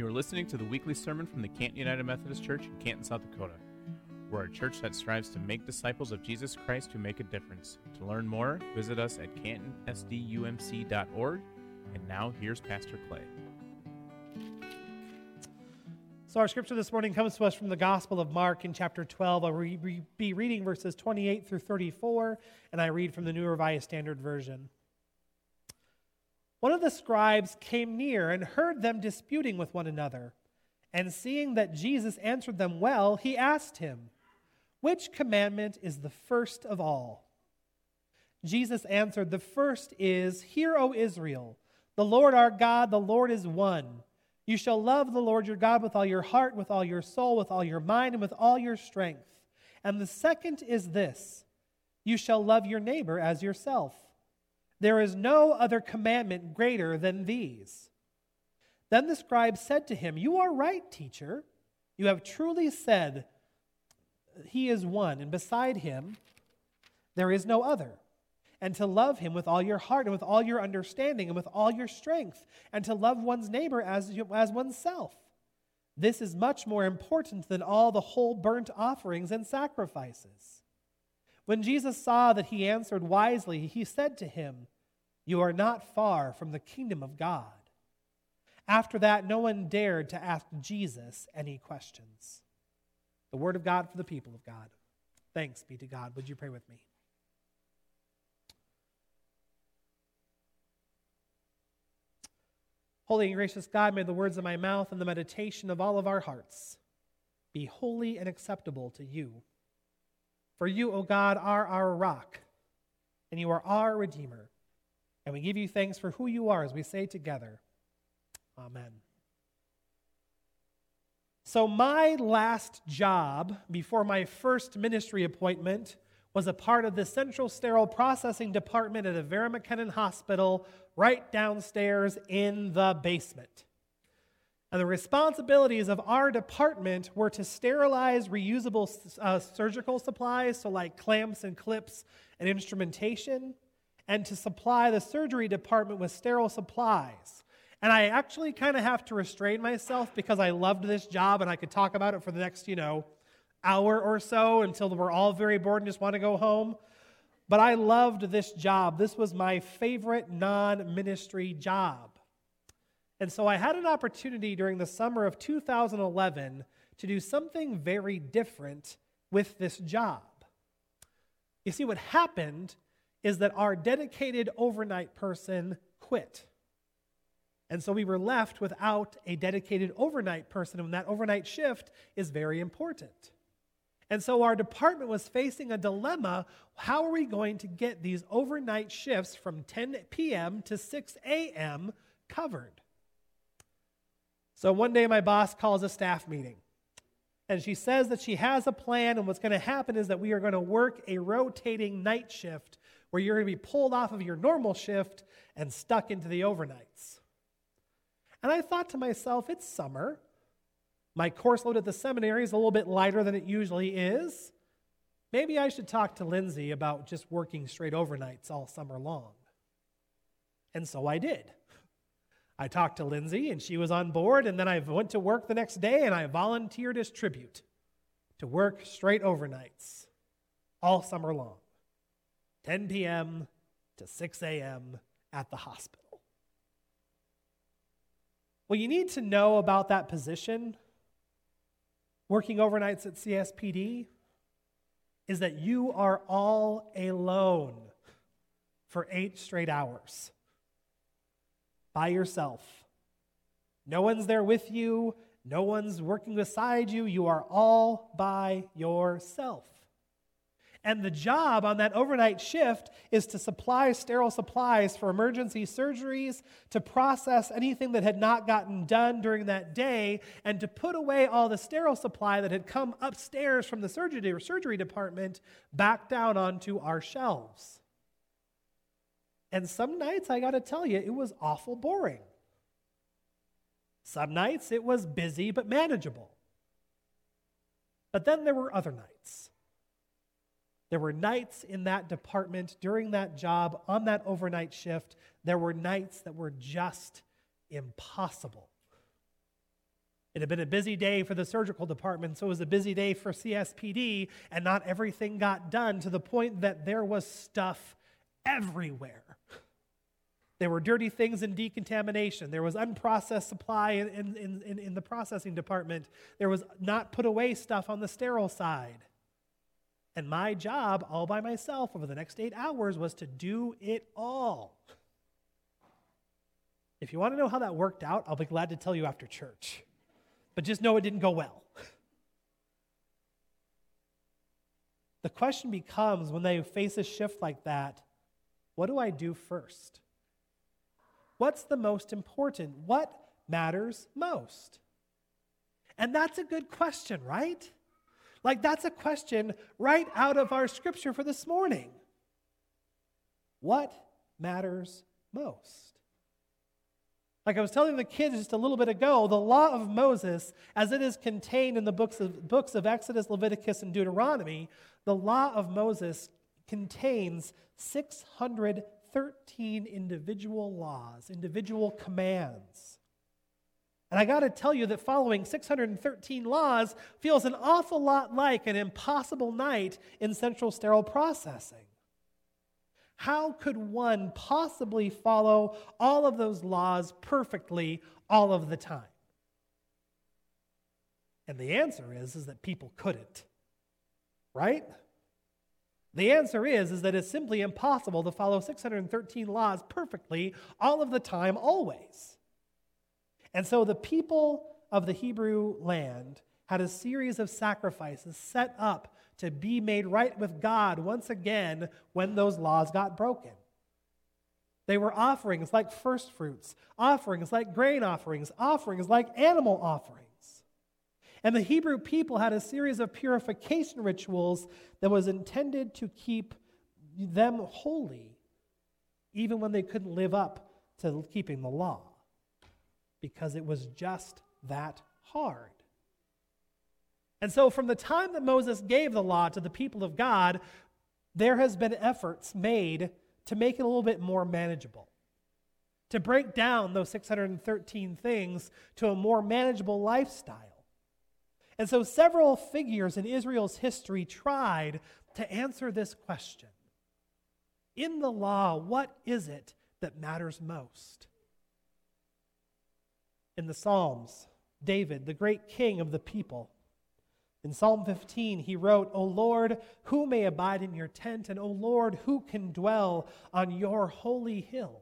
You are listening to the weekly sermon from the Canton United Methodist Church in Canton, South Dakota. We're a church that strives to make disciples of Jesus Christ who make a difference. To learn more, visit us at cantonsdumc.org. And now here's Pastor Clay. So, our scripture this morning comes to us from the Gospel of Mark in chapter 12. I'll re- be reading verses 28 through 34, and I read from the New Revised Standard Version. One of the scribes came near and heard them disputing with one another. And seeing that Jesus answered them well, he asked him, Which commandment is the first of all? Jesus answered, The first is, Hear, O Israel, the Lord our God, the Lord is one. You shall love the Lord your God with all your heart, with all your soul, with all your mind, and with all your strength. And the second is this you shall love your neighbor as yourself. There is no other commandment greater than these. Then the scribe said to him, You are right, teacher. You have truly said, He is one, and beside him there is no other and to love him with all your heart and with all your understanding and with all your strength, and to love one's neighbor as, as oneself. This is much more important than all the whole burnt offerings and sacrifices. When Jesus saw that he answered wisely, he said to him, You are not far from the kingdom of God. After that, no one dared to ask Jesus any questions. The word of God for the people of God. Thanks be to God. Would you pray with me? Holy and gracious God, may the words of my mouth and the meditation of all of our hearts be holy and acceptable to you. For you, O God, are our rock, and you are our Redeemer. And we give you thanks for who you are as we say together, Amen. So, my last job before my first ministry appointment was a part of the Central Sterile Processing Department at Avera McKennan Hospital right downstairs in the basement. And the responsibilities of our department were to sterilize reusable uh, surgical supplies, so like clamps and clips and instrumentation, and to supply the surgery department with sterile supplies. And I actually kind of have to restrain myself because I loved this job and I could talk about it for the next, you know, hour or so until we're all very bored and just want to go home. But I loved this job. This was my favorite non ministry job. And so I had an opportunity during the summer of 2011 to do something very different with this job. You see, what happened is that our dedicated overnight person quit. And so we were left without a dedicated overnight person, and that overnight shift is very important. And so our department was facing a dilemma. How are we going to get these overnight shifts from 10 p.m. to 6 a.m. covered? So one day my boss calls a staff meeting. And she says that she has a plan, and what's going to happen is that we are going to work a rotating night shift where you're going to be pulled off of your normal shift and stuck into the overnights. And I thought to myself, it's summer. My course load at the seminary is a little bit lighter than it usually is. Maybe I should talk to Lindsay about just working straight overnights all summer long. And so I did. I talked to Lindsay and she was on board, and then I went to work the next day and I volunteered as tribute to work straight overnights all summer long 10 p.m. to 6 a.m. at the hospital. What you need to know about that position working overnights at CSPD is that you are all alone for eight straight hours by yourself. No one's there with you, no one's working beside you. You are all by yourself. And the job on that overnight shift is to supply sterile supplies for emergency surgeries, to process anything that had not gotten done during that day, and to put away all the sterile supply that had come upstairs from the surgery, surgery department back down onto our shelves. And some nights, I got to tell you, it was awful boring. Some nights it was busy but manageable. But then there were other nights there were nights in that department during that job on that overnight shift. There were nights that were just impossible. It had been a busy day for the surgical department, so it was a busy day for CSPD, and not everything got done to the point that there was stuff everywhere. There were dirty things in decontamination. There was unprocessed supply in, in, in, in, the processing department. There was not put away stuff on the sterile side. And my job, all by myself, over the next eight hours was to do it all. If you want to know how that worked out, I'll be glad to tell you after church but just know it didn't go well. The question becomes when they face a shift like that, what do I do first? What's the most important? What matters most? And that's a good question, right? Like, that's a question right out of our scripture for this morning. What matters most? Like I was telling the kids just a little bit ago, the law of Moses, as it is contained in the books of, books of Exodus, Leviticus, and Deuteronomy, the law of Moses contains 613 individual laws, individual commands. And I got to tell you that following 613 laws feels an awful lot like an impossible night in central sterile processing. How could one possibly follow all of those laws perfectly all of the time? And the answer is, is that people couldn't. Right? The answer is, is that it's simply impossible to follow 613 laws perfectly all of the time, always. And so the people of the Hebrew land had a series of sacrifices set up to be made right with God once again when those laws got broken. They were offerings like first fruits, offerings like grain offerings, offerings like animal offerings. And the Hebrew people had a series of purification rituals that was intended to keep them holy, even when they couldn't live up to keeping the law, because it was just that hard. And so, from the time that Moses gave the law to the people of God, there has been efforts made to make it a little bit more manageable, to break down those 613 things to a more manageable lifestyle. And so, several figures in Israel's history tried to answer this question In the law, what is it that matters most? In the Psalms, David, the great king of the people, in Psalm 15, he wrote, O Lord, who may abide in your tent? And O Lord, who can dwell on your holy hill?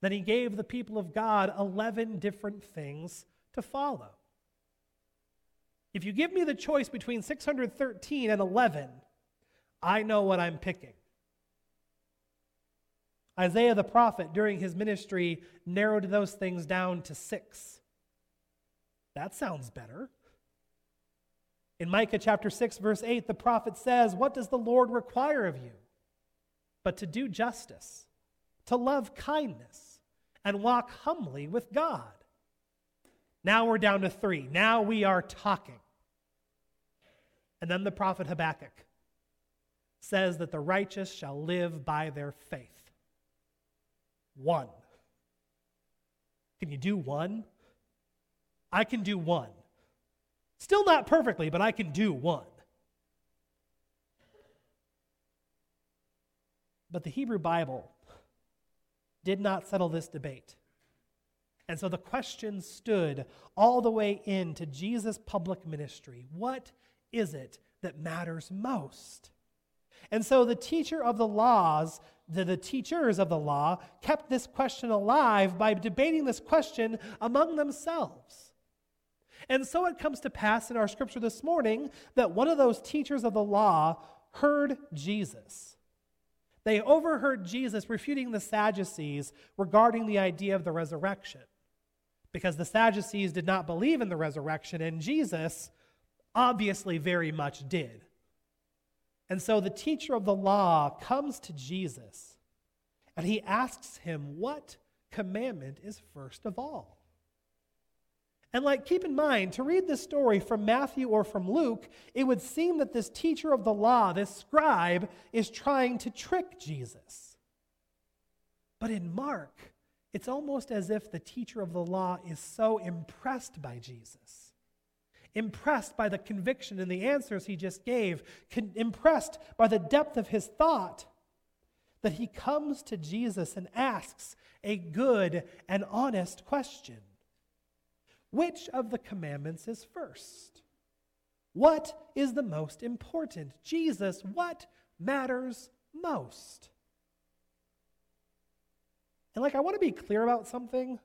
Then he gave the people of God 11 different things to follow. If you give me the choice between 613 and 11, I know what I'm picking. Isaiah the prophet, during his ministry, narrowed those things down to six. That sounds better. In Micah chapter 6, verse 8, the prophet says, What does the Lord require of you? But to do justice, to love kindness, and walk humbly with God. Now we're down to three. Now we are talking. And then the prophet Habakkuk says that the righteous shall live by their faith. One. Can you do one? I can do one. Still not perfectly, but I can do one. But the Hebrew Bible did not settle this debate. And so the question stood all the way into Jesus' public ministry. What is it that matters most? And so the teacher of the laws, the, the teachers of the law, kept this question alive by debating this question among themselves. And so it comes to pass in our scripture this morning that one of those teachers of the law heard Jesus. They overheard Jesus refuting the Sadducees regarding the idea of the resurrection. Because the Sadducees did not believe in the resurrection, and Jesus obviously very much did. And so the teacher of the law comes to Jesus and he asks him, What commandment is first of all? And like keep in mind, to read this story from Matthew or from Luke, it would seem that this teacher of the law, this scribe, is trying to trick Jesus. But in Mark, it's almost as if the teacher of the law is so impressed by Jesus, impressed by the conviction and the answers he just gave, con- impressed by the depth of his thought, that he comes to Jesus and asks a good and honest question Which of the commandments is first? What is the most important? Jesus, what matters most? And like, I want to be clear about something.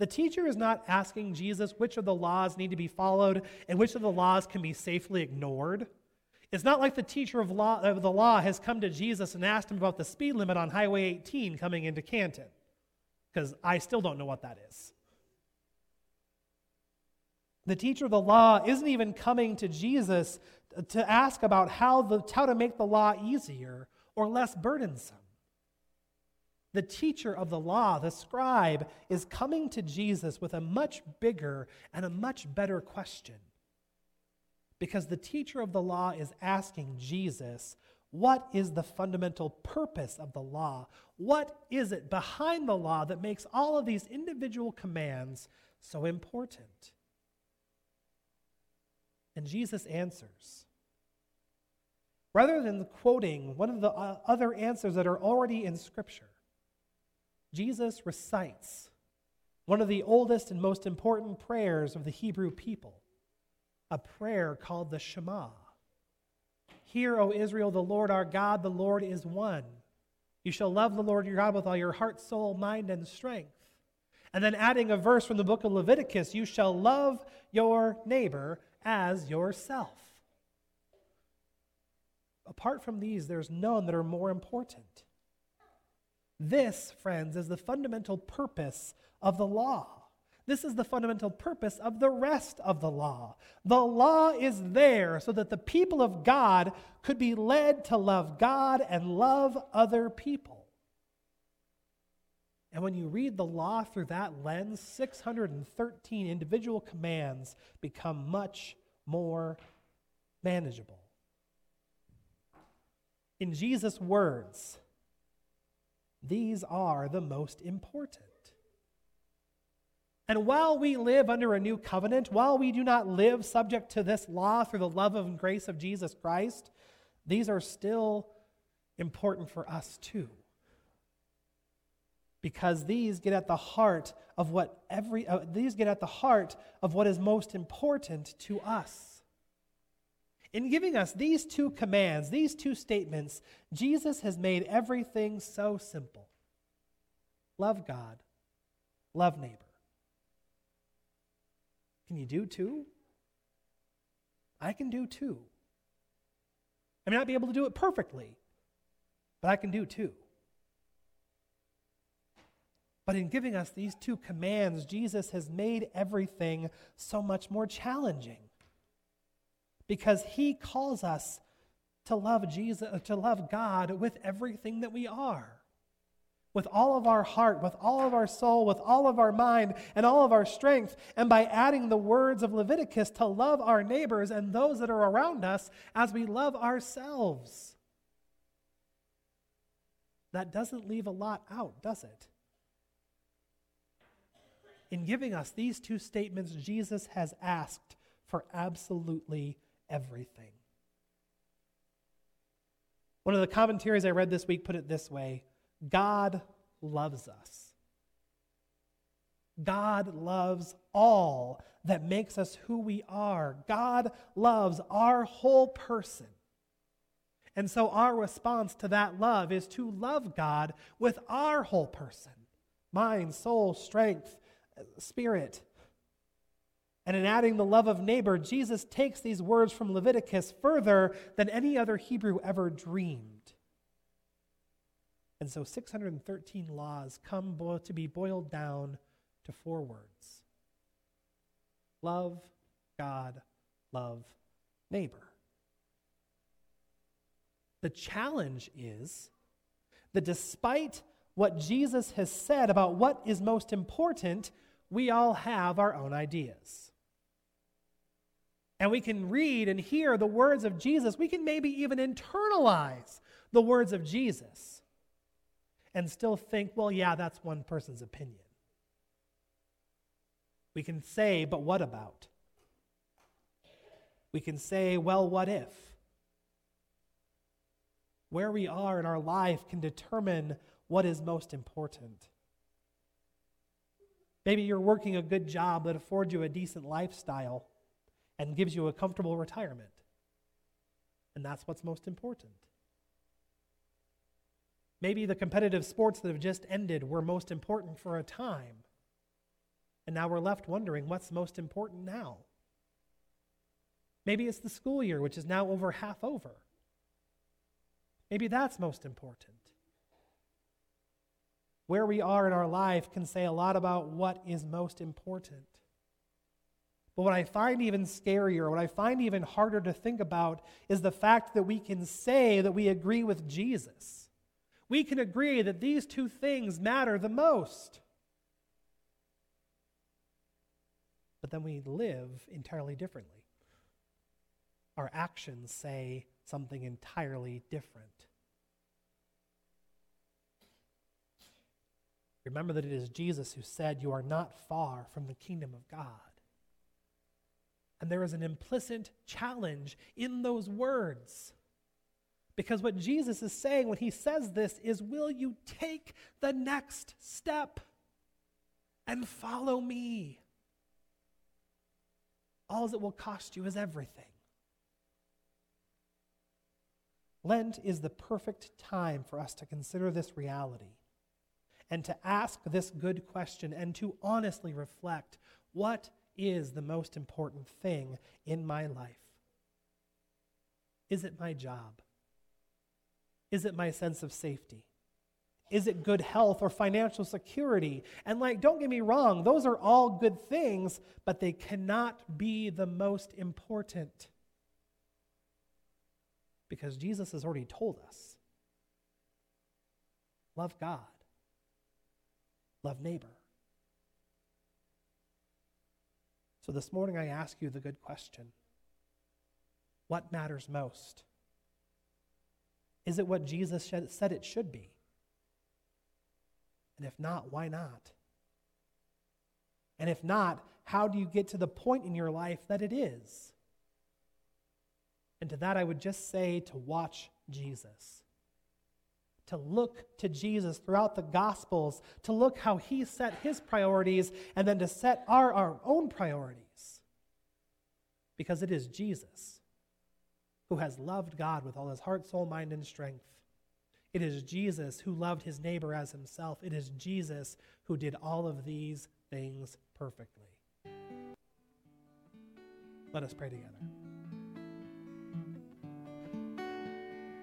The teacher is not asking Jesus which of the laws need to be followed and which of the laws can be safely ignored. It's not like the teacher of, law, of the law has come to Jesus and asked him about the speed limit on Highway 18 coming into Canton, because I still don't know what that is. The teacher of the law isn't even coming to Jesus to ask about how, the, how to make the law easier or less burdensome. The teacher of the law, the scribe, is coming to Jesus with a much bigger and a much better question. Because the teacher of the law is asking Jesus, what is the fundamental purpose of the law? What is it behind the law that makes all of these individual commands so important? And Jesus answers. Rather than quoting one of the uh, other answers that are already in Scripture, Jesus recites one of the oldest and most important prayers of the Hebrew people, a prayer called the Shema. Hear, O Israel, the Lord our God, the Lord is one. You shall love the Lord your God with all your heart, soul, mind, and strength. And then adding a verse from the book of Leviticus, you shall love your neighbor as yourself. Apart from these, there's none that are more important. This, friends, is the fundamental purpose of the law. This is the fundamental purpose of the rest of the law. The law is there so that the people of God could be led to love God and love other people. And when you read the law through that lens, 613 individual commands become much more manageable. In Jesus' words, these are the most important. And while we live under a new covenant, while we do not live subject to this law through the love and grace of Jesus Christ, these are still important for us too. Because these get at the heart of what every uh, these get at the heart of what is most important to us. In giving us these two commands, these two statements, Jesus has made everything so simple love God, love neighbor. Can you do two? I can do two. I may not be able to do it perfectly, but I can do two. But in giving us these two commands, Jesus has made everything so much more challenging because he calls us to love Jesus, uh, to love God with everything that we are. With all of our heart, with all of our soul, with all of our mind, and all of our strength, and by adding the words of Leviticus to love our neighbors and those that are around us as we love ourselves. That doesn't leave a lot out, does it? In giving us these two statements, Jesus has asked for absolutely everything. One of the commentaries I read this week put it this way God loves us. God loves all that makes us who we are. God loves our whole person. And so our response to that love is to love God with our whole person mind, soul, strength, spirit. And in adding the love of neighbor, Jesus takes these words from Leviticus further than any other Hebrew ever dreamed. And so 613 laws come to be boiled down to four words love God, love neighbor. The challenge is that despite what Jesus has said about what is most important, we all have our own ideas and we can read and hear the words of Jesus, we can maybe even internalize the words of Jesus. and still think, well, yeah, that's one person's opinion. We can say, but what about? We can say, well, what if? Where we are in our life can determine what is most important. Maybe you're working a good job that affords you a decent lifestyle and gives you a comfortable retirement. And that's what's most important. Maybe the competitive sports that have just ended were most important for a time. And now we're left wondering what's most important now. Maybe it's the school year, which is now over half over. Maybe that's most important. Where we are in our life can say a lot about what is most important. But what I find even scarier, what I find even harder to think about, is the fact that we can say that we agree with Jesus. We can agree that these two things matter the most. But then we live entirely differently our actions say something entirely different. Remember that it is Jesus who said, You are not far from the kingdom of God. And there is an implicit challenge in those words. Because what Jesus is saying when he says this is, Will you take the next step and follow me? All it will cost you is everything. Lent is the perfect time for us to consider this reality and to ask this good question and to honestly reflect what is the most important thing in my life? Is it my job? Is it my sense of safety? Is it good health or financial security? And, like, don't get me wrong, those are all good things, but they cannot be the most important because Jesus has already told us love God, love neighbor. So this morning I ask you the good question What matters most? Is it what Jesus said it should be? And if not, why not? And if not, how do you get to the point in your life that it is? And to that, I would just say to watch Jesus. To look to Jesus throughout the Gospels, to look how he set his priorities, and then to set our, our own priorities. Because it is Jesus who has loved God with all his heart, soul, mind, and strength. It is Jesus who loved his neighbor as himself. It is Jesus who did all of these things perfectly. Let us pray together.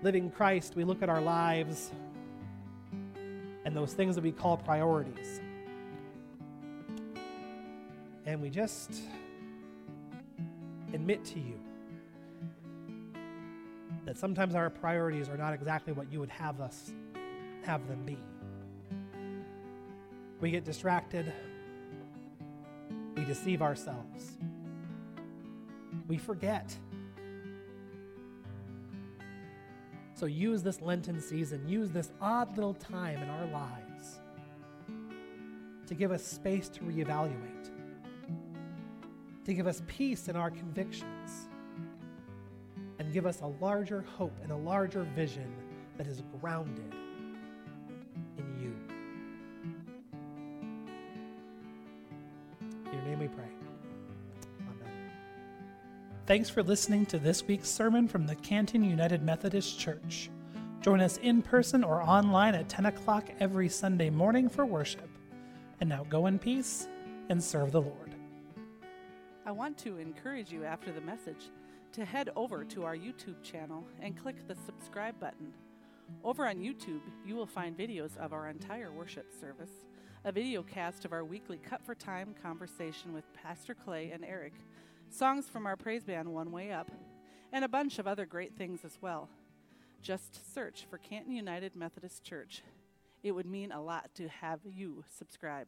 Living Christ, we look at our lives and those things that we call priorities. And we just admit to you that sometimes our priorities are not exactly what you would have us have them be. We get distracted. We deceive ourselves. We forget So use this Lenten season, use this odd little time in our lives to give us space to reevaluate, to give us peace in our convictions, and give us a larger hope and a larger vision that is grounded Thanks for listening to this week's sermon from the Canton United Methodist Church. Join us in person or online at 10 o'clock every Sunday morning for worship. And now go in peace and serve the Lord. I want to encourage you after the message to head over to our YouTube channel and click the subscribe button. Over on YouTube, you will find videos of our entire worship service, a video cast of our weekly Cut for Time conversation with Pastor Clay and Eric songs from our praise band One Way Up, and a bunch of other great things as well. Just search for Canton United Methodist Church. It would mean a lot to have you subscribe.